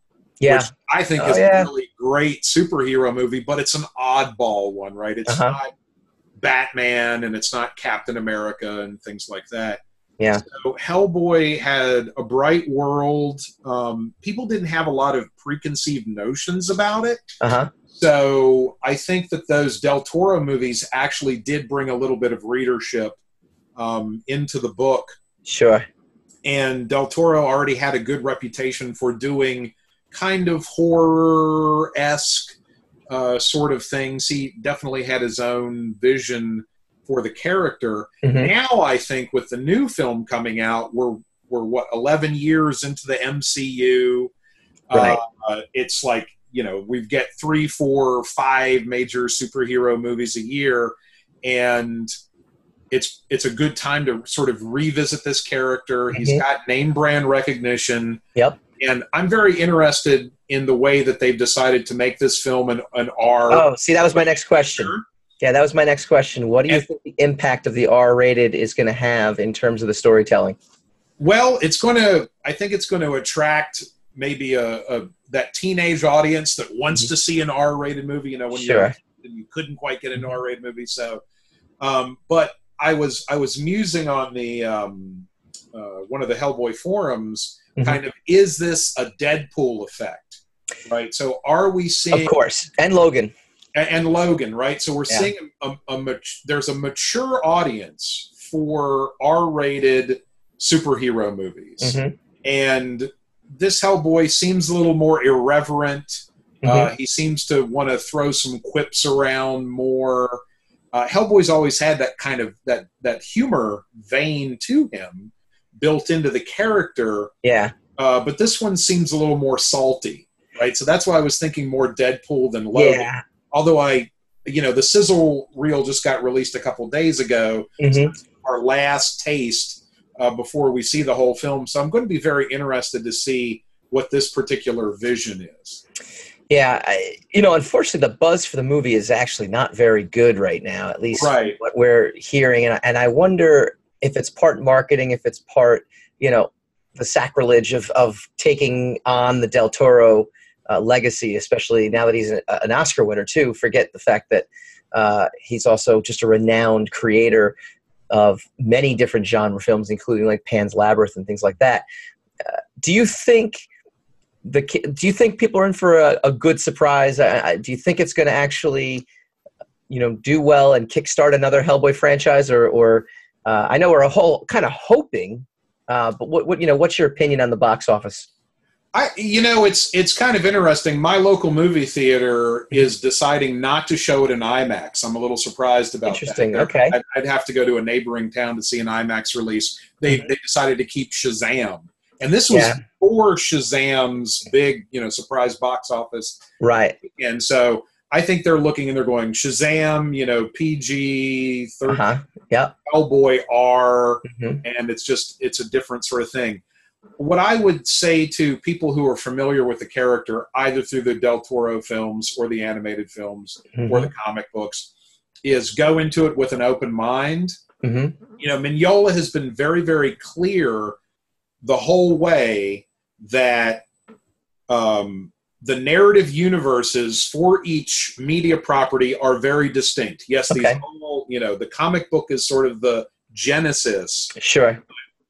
Yeah, which I think Oh, is yeah. a really great superhero movie, but it's an oddball one, right? It's Uh-huh. not Batman and it's not Captain America and things like that. Yeah. So Hellboy had a bright world. Um, people didn't have a lot of preconceived notions about it. uh huh. So I think that those Del Toro movies actually did bring a little bit of readership um, into the book. Sure. And Del Toro already had a good reputation for doing kind of horror esque uh, sort of things. He definitely had his own vision for the character. Mhm. Now I think with the new film coming out, we're we're what eleven years into the MCU. Right. Uh, it's like you know we get three, four, five major superhero movies a year, and it's it's a good time to sort of revisit this character. He's Mhm. got name brand recognition. Yep. And I'm very interested in the way that they've decided to make this film an, an R. Oh, see, that was my next question. Yeah, that was my next question. What do you And- think the impact of the R rated is going to have in terms of the storytelling? Well, it's going to. I think it's going to attract maybe a, a that teenage audience that wants to see an R-rated movie. You know, when Sure. you you couldn't quite get an R-rated movie. So, um, but I was I was musing on the um, uh, one of the Hellboy forums. Mhm. Kind of, is this a Deadpool effect? Right. So, are we seeing Of course. And Logan. and, and Logan, right? So we're Yeah. seeing a, a, mat- there's a mature audience for R-rated superhero movies, Mhm. and this Hellboy seems a little more irreverent. Mm-hmm. Uh, he seems to want to throw some quips around more. Uh, Hellboy's always had that kind of that that humor vein to him built into the character Yeah. uh, but this one seems a little more salty, right? So that's why I was thinking more Deadpool than Logan. Yeah. Although I, you know, the sizzle reel just got released a couple days ago. Mhm. Our last taste uh, before we see the whole film, so I'm going to be very interested to see what this particular vision is. Yeah, I, you know, unfortunately, the buzz for the movie is actually not very good right now. At least Right. what we're hearing, and I, and I wonder if it's part marketing, if it's part, you know, the sacrilege of of taking on the Del Toro uh, legacy, especially now that he's an, an Oscar winner too. Forget the fact that uh, he's also just a renowned creator of many different genre films, including like Pan's Labyrinth and things like that. Uh, do you think? the do you think people are in for a, a good surprise? Do you think it's going to actually, you know, do well and kickstart another Hellboy franchise, or, or uh, I know we're a whole kind of hoping, uh, but what, what you know, what's your opinion on the box office? I, you know, it's it's kind of interesting. My local movie theater is deciding not to show it in IMAX. I'm a little surprised about Interesting. that. Okay. I'd, I'd have to go to a neighboring town to see an IMAX release. They they decided to keep Shazam, and this was Yeah. before Shazam's big, you know, surprise box office. Right. And so I think they're looking and they're going Shazam, you know, PG, Uh 13, huh. Yep. Hellboy R, Mhm. and it's just it's a different sort of thing. What I would say to people who are familiar with the character, either through the Del Toro films or the animated films or the comic books, is go into it with an open mind. hmm You know, Mignola has been very, very clear the whole way that um, the narrative universes for each media property are very distinct. Yes, these all, you know, the comic book is sort of the genesis. Sure.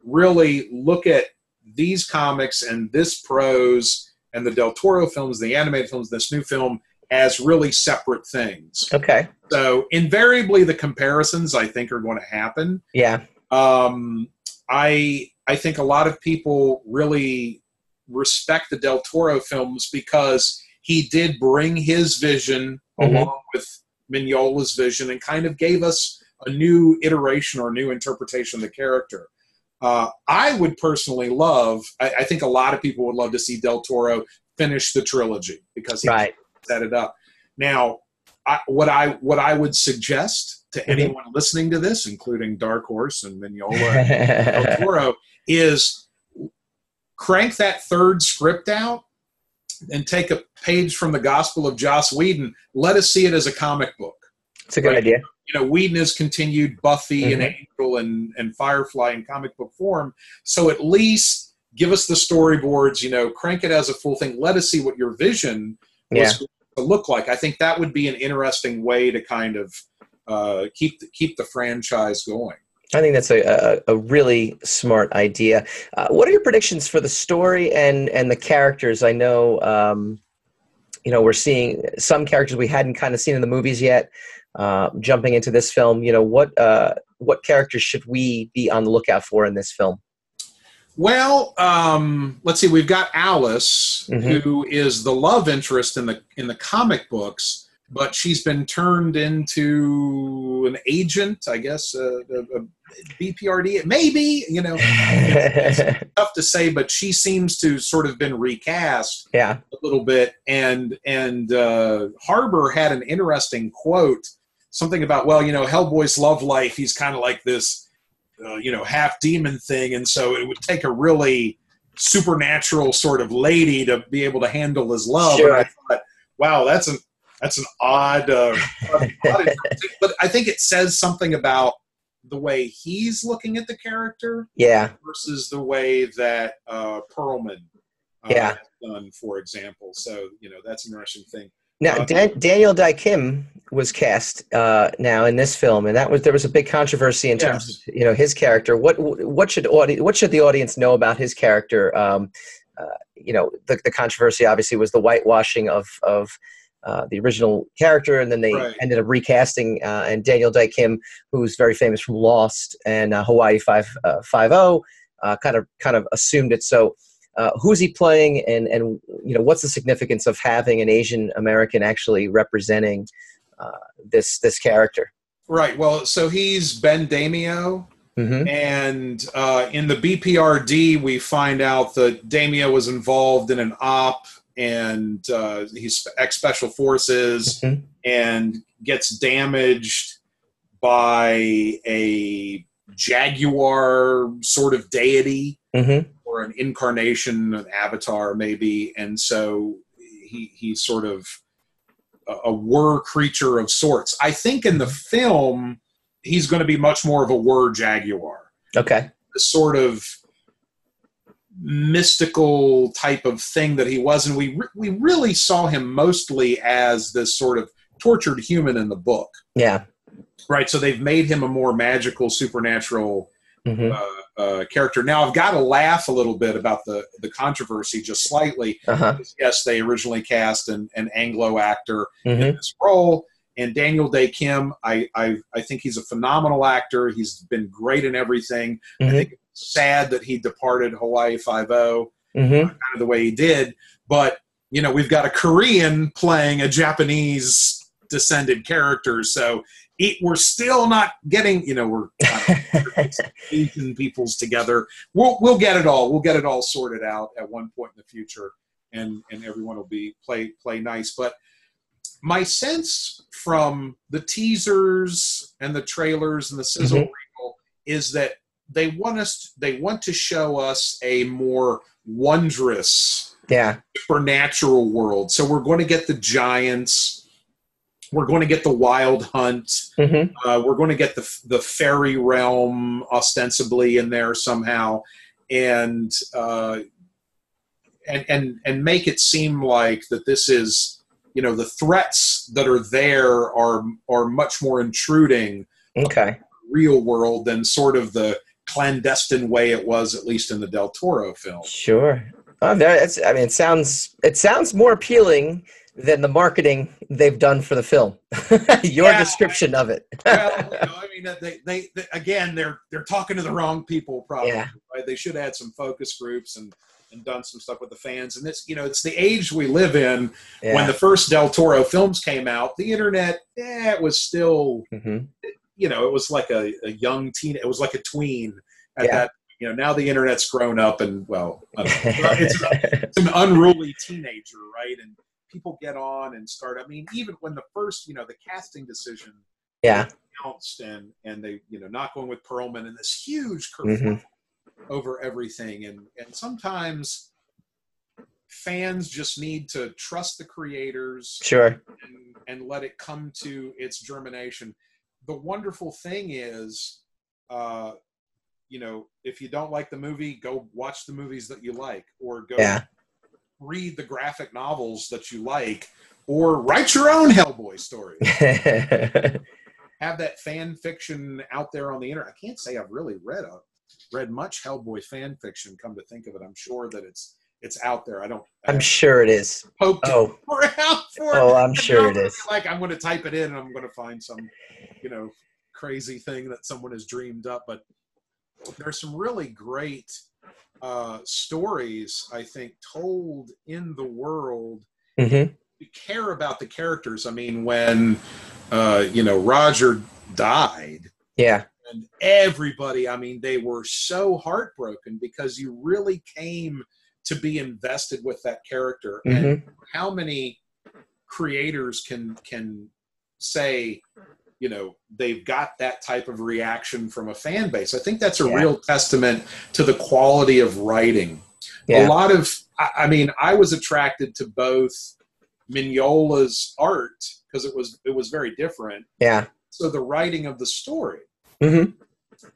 Really look at these comics and this prose and the Del Toro films, the animated films, this new film as really separate things. Okay. So invariably, the comparisons I think are going to happen. Yeah. Um, I I think a lot of people really respect the Del Toro films because he did bring his vision Mhm. along with Mignola's vision and kind of gave us a new iteration or new interpretation of the character. Uh, I would personally love. I, I think a lot of people would love to see Del Toro finish the trilogy because he Right. set it up. Now, I, what I what I would suggest to Mhm. anyone listening to this, including Dark Horse and Mignola and Del [LAUGHS] Toro, is crank that third script out and take a page from the Gospel of Joss Whedon. Let us see it as a comic book. It's a good Right. idea. You know, Whedon has continued Buffy and Mhm. Angel and, and Firefly in comic book form. So at least give us the storyboards, you know, crank it as a full thing. Let us see what your vision was Yeah. going to look like. I think that would be an interesting way to kind of uh, keep the, keep the franchise going. I think that's a, a, a really smart idea. Uh, what are your predictions for the story and and the characters? I know, um, you know, we're seeing some characters we hadn't kind of seen in the movies yet. Uh, jumping into this film, you know, what uh, what characters should we be on the lookout for in this film? Well, um, let's see. We've got Alice, Mhm. who is the love interest in the in the comic books, but she's been turned into an agent, I guess, uh, a, a BPRD, maybe. You know, [LAUGHS] tough to say, but she seems to sort of been recast yeah, a little bit. And and uh, Harbour had an interesting quote, something about, well, you know, Hellboy's love life. He's kind of like this, uh, you know, half demon thing, and so it would take a really supernatural sort of lady to be able to handle his love. Sure. And I thought, wow, that's an that's an odd, uh, odd [LAUGHS] but I think it says something about the way he's looking at the character yeah, versus the way that uh, Perlman uh, Yeah. has done, for example. So you know that's an interesting thing. Now, Uh, Dan- Daniel Dae Kim was cast uh, now in this film, and that was there was a big controversy in terms Yes. of you know his character. What what should audi- what should the audience know about his character? Um, uh, you know, the, the controversy obviously was the whitewashing of of uh, the original character, and then they Right. ended up recasting uh, and Daniel Dae Kim, who's very famous from Lost and uh, Hawaii Five uh, Five O, uh, kind of kind of assumed it. So. Uh, who's he playing, and and you know what's the significance of having an Asian American actually representing uh, this this character? Right. Well, so he's Ben Daimio, Mm-hmm. And uh, in the BPRD, we find out that Damio was involved in an op, and uh, he's ex special forces, Mhm. and gets damaged by a jaguar sort of deity Mm-hmm. Or an incarnation, an avatar, maybe. And so he he's sort of a, a were creature of sorts. I think in the film he's going to be much more of a were jaguar, Okay. the sort of mystical type of thing that he was, and we re- we really saw him mostly as this sort of tortured human in the book. Yeah. Right, so they've made him a more magical, supernatural Mm-hmm. uh, uh, character. Now I've got to laugh a little bit about the the controversy, just slightly. Uh huh. Yes, they originally cast an, an Anglo actor Mm-hmm. in this role, and Daniel Dae Kim. I, I I think he's a phenomenal actor. He's been great in everything. I Mhm. think it's sad that he departed Hawaii Five O Mm-hmm. kind of the way he did. But you know, we've got a Korean playing a Japanese descended character, so it, we're still not getting. You know, we're [LAUGHS] Asian peoples together. We'll we'll get it all. We'll get it all sorted out at one point in the future, and and everyone will be play play nice. But my sense from the teasers and the trailers and the sizzle mm-hmm. reel is that they want us. They want to show us a more wondrous yeah. supernatural world. So we're going to get the giants. We're going to get the wild hunt. Mm-hmm. Uh, we're going to get the the fairy realm ostensibly in there somehow, and uh, and and and make it seem like that this is you know the threats that are there are are much more intruding Okay. real world than sort of the clandestine way it was at least in the Del Toro film. Sure. Oh, it's, I mean, it sounds it sounds more appealing than the marketing they've done for the film. [LAUGHS] Your Yeah. description of it. well, you [LAUGHS] know, I mean, they, they, they again, they're they're talking to the wrong people. Probably, Yeah. right? They should add some focus groups and and done some stuff with the fans. And it's you know, it's the age we live in. yeah. When the first Del Toro films came out, the internet, eh, it was still, hmm you know, it was like a, a young teen. It was like a tween at that. You know, now the internet's grown up and well, I it's, it's an unruly teenager, right? And people get on and start. I mean, even when the first, you know, the casting decision yeah. announced and and they you know not going with Perlman and this huge Mhm. over everything and and sometimes fans just need to trust the creators Sure. and, and let it come to its germination. The wonderful thing is, uh, you know, if you don't like the movie, go watch the movies that you like, or go Yeah. Read the graphic novels that you like, or write your own Hellboy story [LAUGHS] have that fan fiction out there on the internet. I can't say I've really read a read much Hellboy fan fiction. Come to think of it, I'm sure that it's it's out there. I don't. I I'm haven't sure it is. poked Oh, [LAUGHS] for oh, I'm sure it is. Like I'm going to type it in and I'm going to find some, you know, crazy thing that someone has dreamed up. But there's some really great uh, stories I think told in the world hmm we care about the characters. I mean, when uh, you know Roger died, Yeah. and everybody, I mean, they were so heartbroken because you really came to be invested with that character. hmm And how many creators can can say, you know, they've got that type of reaction from a fan base? I think that's a Yeah. real testament to the quality of writing. A lot of I, mean i was attracted to both mignola's art because it was it was very different. Yeah. so the writing of the story. Hmm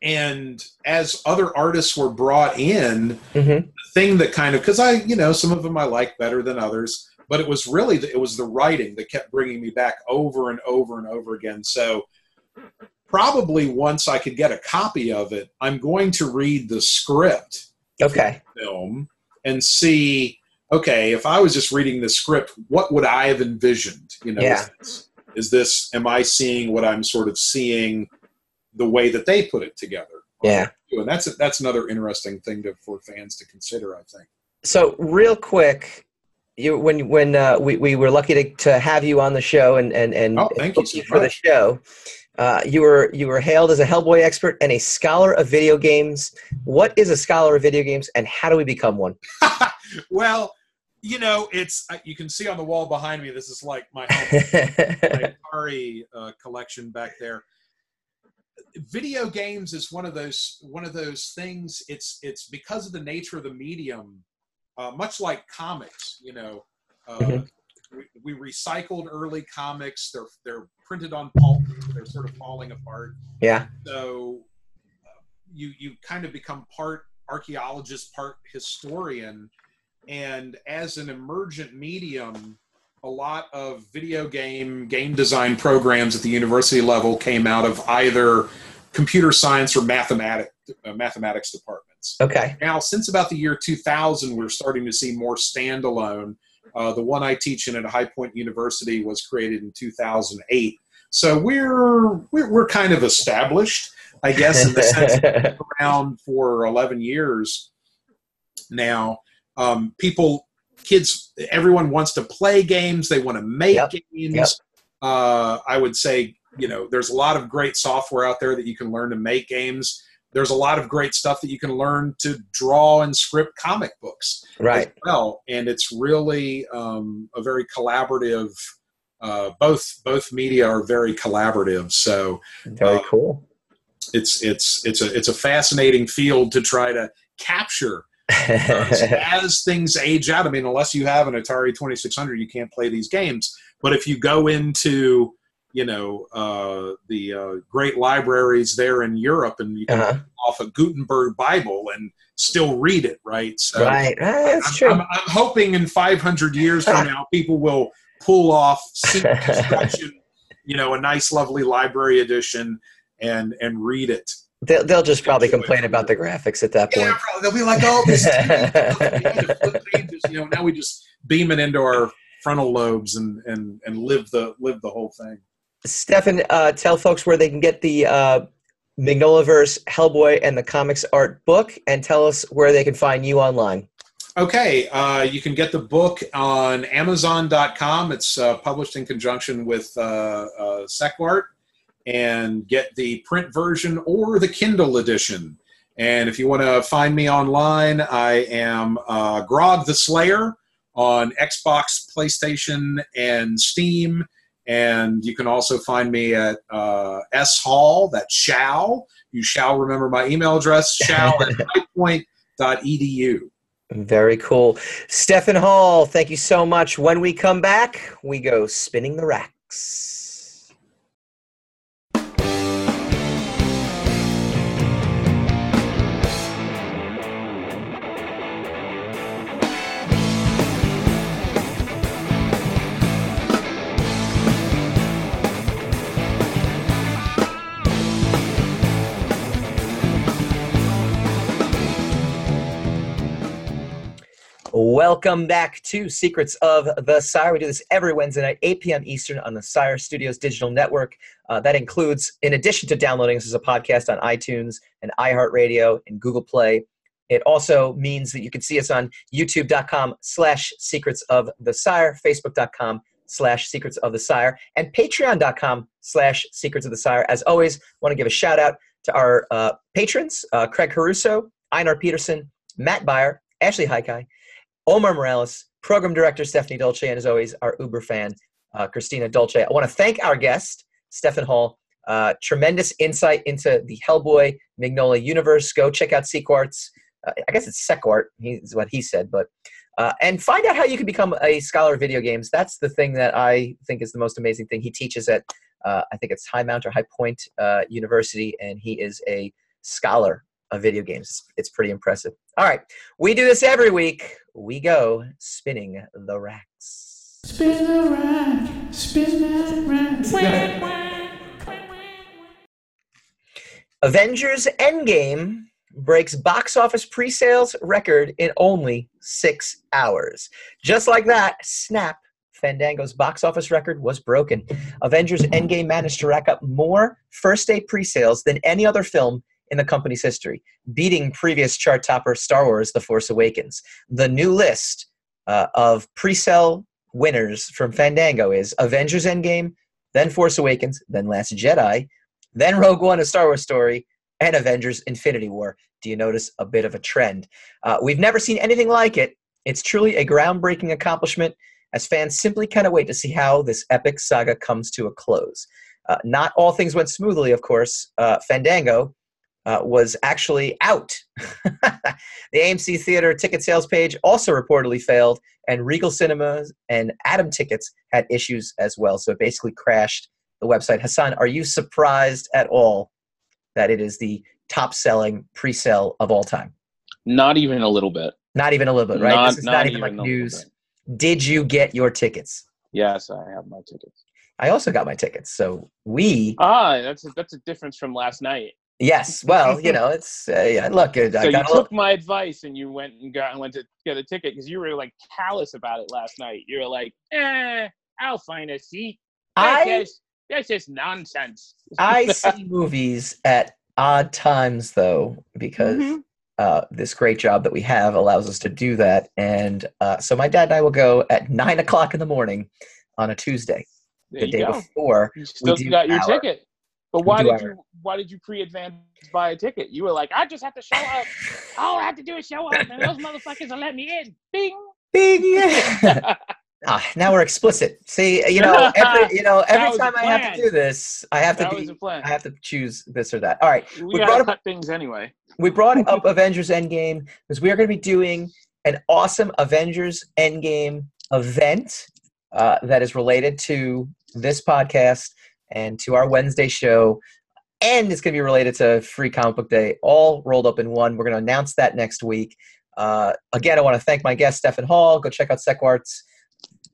and as other artists were brought in hmm the thing that kind of because i you know some of them i like better than others but it was really the, it was the writing that kept bringing me back over and over and over again so probably once i could get a copy of it i'm going to read the script Okay. film and see okay if i was just reading the script what would i have envisioned you know Yeah. is, this, is this am i seeing what i'm sort of seeing the way that they put it together Yeah. and that's that's another interesting thing to, for fans to consider i think So real quick, you when when uh, we we were lucky to, to have you on the show and and and Oh, thank you so for the show. Uh, you were you were hailed as a Hellboy expert and a scholar of video games. What is a scholar of video games, and how do we become one? [LAUGHS] well, you know, it's uh, you can see on the wall behind me. This is like my, [LAUGHS] my Atari uh, collection back there. Video games is one of those one of those things. It's it's because of the nature of the medium, uh, much like comics. You know, uh, Mhm. we, we recycled early comics. They're they're printed on pulp. They're sort of falling apart. yeah. So uh, you you kind of become part archaeologist, part historian, and as an emergent medium, a lot of video game game design programs at the university level came out of either computer science or mathematic uh, mathematics departments. Okay. Now, since about the year 2000, we're starting to see more standalone. Uh, the one I teach in at High Point University was created in 2008. So we're we're, we're kind of established, I guess, in the sense that [LAUGHS] around for 11 years now. Um, people, kids, everyone wants to play games. They want to make Yep. games. Yep. Uh, I would say, you know, there's a lot of great software out there that you can learn to make games. There's a lot of great stuff that you can learn to draw and script comic books right. as well. And it's really um, a very collaborative. Uh, both both media are very collaborative, so Very uh, cool. it's it's it's a it's a fascinating field to try to capture [LAUGHS] as things age out. I mean, unless you have an Atari Twenty Six Hundred, you can't play these games. But if you go into you know uh, the uh, great libraries there in Europe, and you can uh-huh. off a Gutenberg Bible and still read it, right? So Right. Ah, that's I'm, true. I'm, I'm hoping in 500 years from [LAUGHS] now, people will pull off [LAUGHS] you know, a nice, lovely library edition, and and read it. They'll, they'll just probably Enjoy it. complain about the graphics at that Yeah, point. probably they'll be like, "Oh, this is [LAUGHS] flip pages." You know, now we just beam it into our frontal lobes and and and live the live the whole thing. Stefan, uh, tell folks where they can get the uh, Magnolaverse, Hellboy, and the comics art book, and tell us where they can find you online. Okay, uh, you can get the book on Amazon.com. It's uh, published in conjunction with uh, uh, Sequart, and get the print version or the Kindle edition. And if you want to find me online, I am uh, Grog the Slayer on Xbox, PlayStation, and Steam. And you can also find me at uh, S Hall. That's shall. You shall remember my email address. [LAUGHS] Shall at highpoint.edu. Very cool. Stefan Hall, thank you so much. When we come back, we go spinning the racks. Welcome back to Secrets of the Sire. We do this every Wednesday night, 8 p.m. Eastern on the Sire Studios digital network. Uh, that includes, in addition to downloading this as a podcast on iTunes and iHeartRadio and Google Play, it also means that you can see us on youtube.com slash secrets of the sire, facebook.com slash secrets of the sire, and patreon.com slash secrets of the sire. As always, want to give a shout out to our uh, patrons, uh, Craig Caruso, Einar Peterson, Matt Beyer, Ashley Haikai, Omar Morales, program director Stephanie Dolce, and as always, our Uber fan, uh, Christina Dolce. I want to thank our guest, Stefan Hall. Uh, tremendous insight into the Hellboy Magnolia universe. Go check out Sequart's. Uh, I guess it's Sequart, is what he said, but uh, and find out how you can become a scholar of video games. That's the thing that I think is the most amazing thing. He teaches at, uh, I think it's High Mount or High Point uh, University, and he is a scholar of video games. It's pretty impressive. All right, we do this every week. We go spinning the racks. Spin the rack, spin that rack. Avengers Endgame breaks box office pre-sales record in only six hours. Just like that, snap, Fandango's box office record was broken. Avengers Endgame managed to rack up more first-day pre-sales than any other film in the company's history, beating previous chart topper Star Wars: The Force Awakens. The new list uh, of pre-sale winners from Fandango is Avengers Endgame, then Force Awakens, then Last Jedi, then Rogue One, a Star Wars story, and Avengers Infinity War. Do you notice a bit of a trend? Uh, we've never seen anything like it. It's truly a groundbreaking accomplishment as fans simply cannot wait to see how this epic saga comes to a close. Uh, not all things went smoothly, of course. Uh, Fandango uh, was actually out. [LAUGHS] the AMC Theater ticket sales page also reportedly failed, and Regal Cinemas and Atom Tickets had issues as well. So it basically crashed the website. Hassan, are you surprised at all that it is the top selling pre sale of all time? Not even a little bit. Not even a little bit, right? Not, this is not, even, like news. Did you get your tickets? Yes, I have my tickets. I also got my tickets. So we, Ah, that's a, that's a difference from last night. Yes, well, you know, it's, uh, yeah, look, I So you took little, my advice and you went and got and went to get a ticket because you were like callous about it last night. You were like, "Eh, I'll find a seat." That's I, just, that's just nonsense. I [LAUGHS] see movies at odd times though, because Mhm. uh, this great job that we have allows us to do that. And uh, so my dad and I will go at nine o'clock in the morning on a Tuesday, There the day go. before. You still got your our- ticket. But why do did you why did you pre-advance buy a ticket? You were like, I just have to show up. All I have to do is show up, and those motherfuckers will let me in. Bing. Bing! [LAUGHS] ah, now we're explicit. See, you know, every you know, [LAUGHS] every time I have to do this, I have to be, was the plan. I have to choose this or that. All right, We, we brought up- things anyway. we brought up [LAUGHS] Avengers Endgame because we are going to be doing an awesome Avengers Endgame event uh, that is related to this podcast and to our Wednesday show. And it's going to be related to Free Comic Book Day, all rolled up in one. We're going to announce that next week. Uh, again, I want to thank my guest, Stefan Hall. Go check out Sequart's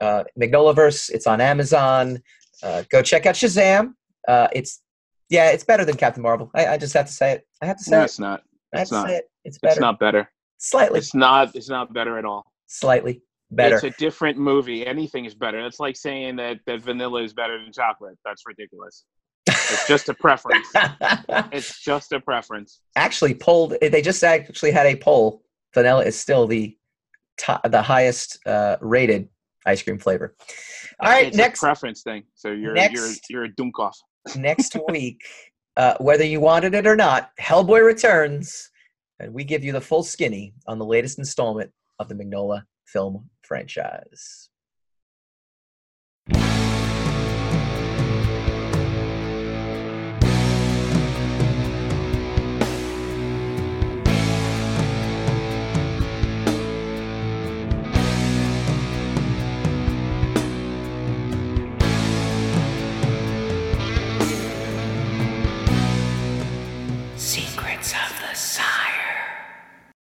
uh, Magnolaverse. It's on Amazon. Uh, go check out Shazam. Uh, it's yeah, it's better than Captain Marvel. I, I just have to say it. I have to say No, it. it's not. I have It's to not. say it. It's better. It's not better. Slightly. It's not. It's not better at all. Slightly better. It's a different movie. Anything is better. It's like saying that, that vanilla is better than chocolate. That's ridiculous. It's just a [LAUGHS] preference. It's [LAUGHS] just a preference. actually polled. They just actually had a poll. Vanilla is still the top, the highest uh, rated ice cream flavor. All right, it's next a preference thing. So you're you're Next. you're a dunkoff. next [LAUGHS] week, uh, whether you wanted it or not, Hellboy returns, and we give you the full skinny on the latest installment of the Magnola film franchise.